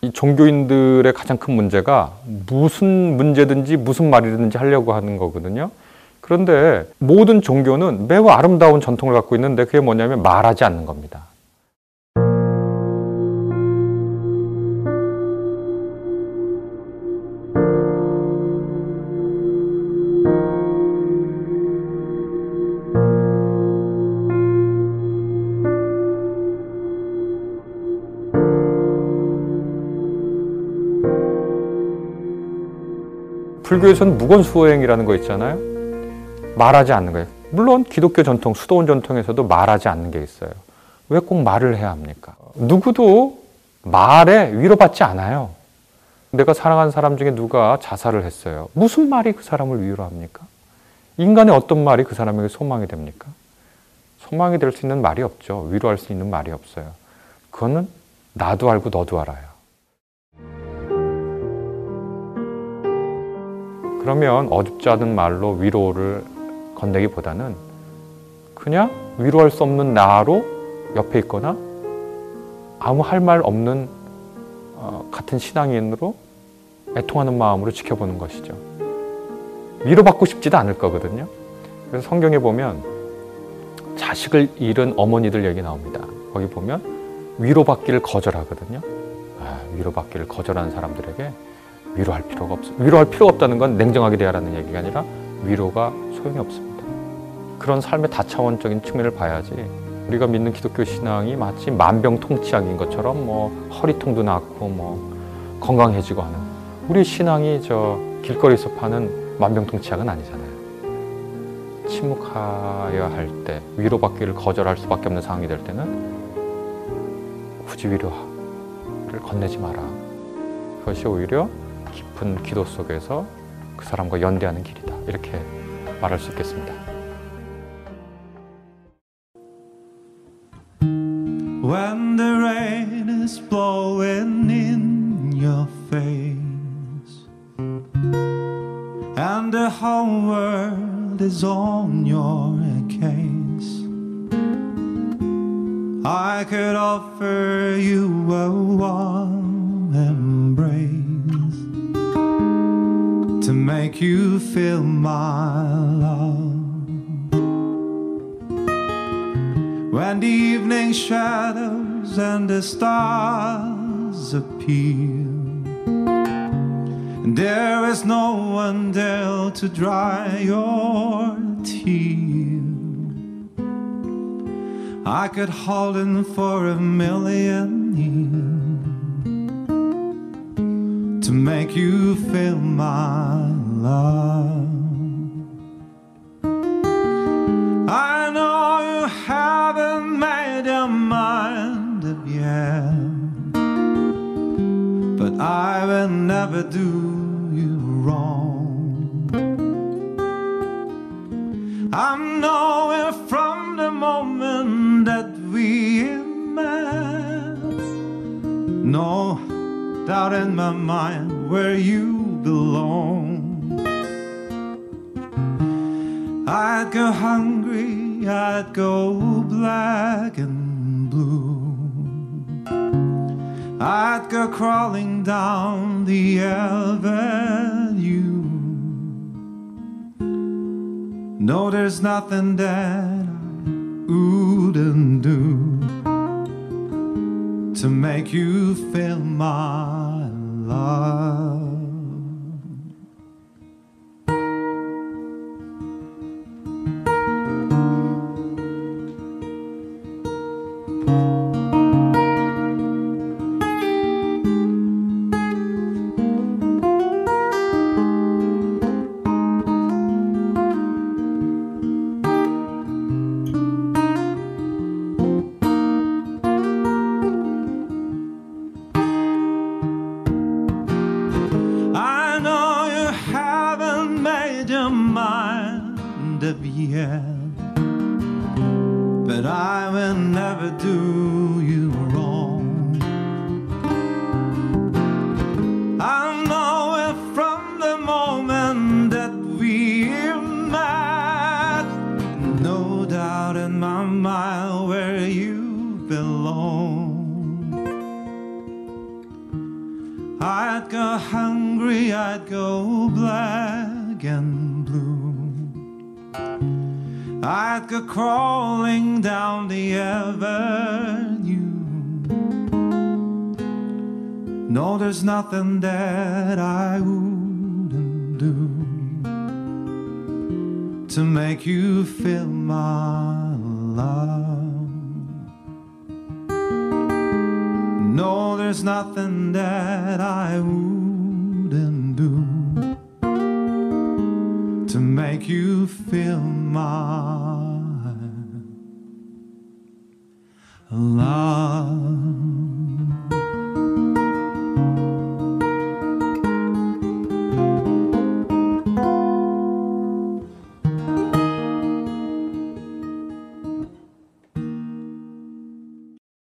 이 종교인들의 가장 큰 문제가 무슨 문제든지 무슨 말이든지 하려고 하는 거거든요. 그런데 모든 종교는 매우 아름다운 전통을 갖고 있는데 그게 뭐냐면 말하지 않는 겁니다. 불교에서는 무건수행이라는 거 있잖아요. 말하지 않는 거예요. 물론 기독교 전통, 수도원 전통에서도 말하지 않는 게 있어요. 왜 꼭 말을 해야 합니까? 누구도 말에 위로받지 않아요. 내가 사랑하는 사람 중에 누가 자살을 했어요. 무슨 말이 그 사람을 위로합니까? 인간의 어떤 말이 그 사람에게 소망이 됩니까? 소망이 될 수 있는 말이 없죠. 위로할 수 있는 말이 없어요. 그거는 나도 알고 너도 알아요. 그러면 어줍지 않은 말로 위로를 건네기보다는 그냥 위로할 수 없는 나로 옆에 있거나 아무 할 말 없는 어, 같은 신앙인으로 애통하는 마음으로 지켜보는 것이죠. 위로받고 싶지도 않을 거거든요. 그래서 성경에 보면 자식을 잃은 어머니들 얘기 나옵니다. 거기 보면 위로받기를 거절하거든요. 아, 위로받기를 거절하는 사람들에게 위로할 필요가 없어. 위로할 필요가 없다는 건 냉정하게 대하라는 얘기가 아니라 위로가 소용이 없습니다. 그런 삶의 다차원적인 측면을 봐야지 우리가 믿는 기독교 신앙이 마치 만병통치약인 것처럼 뭐 허리통도 낫고 뭐 건강해지고 하는 우리 신앙이 저 길거리에서 파는 만병통치약은 아니잖아요. 침묵해야 할 때 위로받기를 거절할 수밖에 없는 상황이 될 때는 굳이 위로를 건네지 마라. 그것이 오히려 깊은 기도 속에서 그 사람과 연대하는 길이다. 이렇게 말할 수 있겠습니다. Make you feel my love. When the evening shadows and the stars appear, and there is no one there to dry your tears, I could hold in for a million years to make you feel my love. I know you haven't made your mind up yet, but I will never do you wrong. I know it from the moment that we met. No doubt in my mind where you belong. I'd go hungry, I'd go black and blue. I'd go crawling down the avenue. No, there's nothing that I wouldn't do to make you feel my love. Up yet, but I will never do you wrong. I know it from the moment that we met. No doubt in my mind where you belong. I'd go hungry, I'd go black I'd go crawling down the avenue. No, there's nothing that I wouldn't do to make you feel my love. No, there's nothing that I wouldn't to make you feel my love.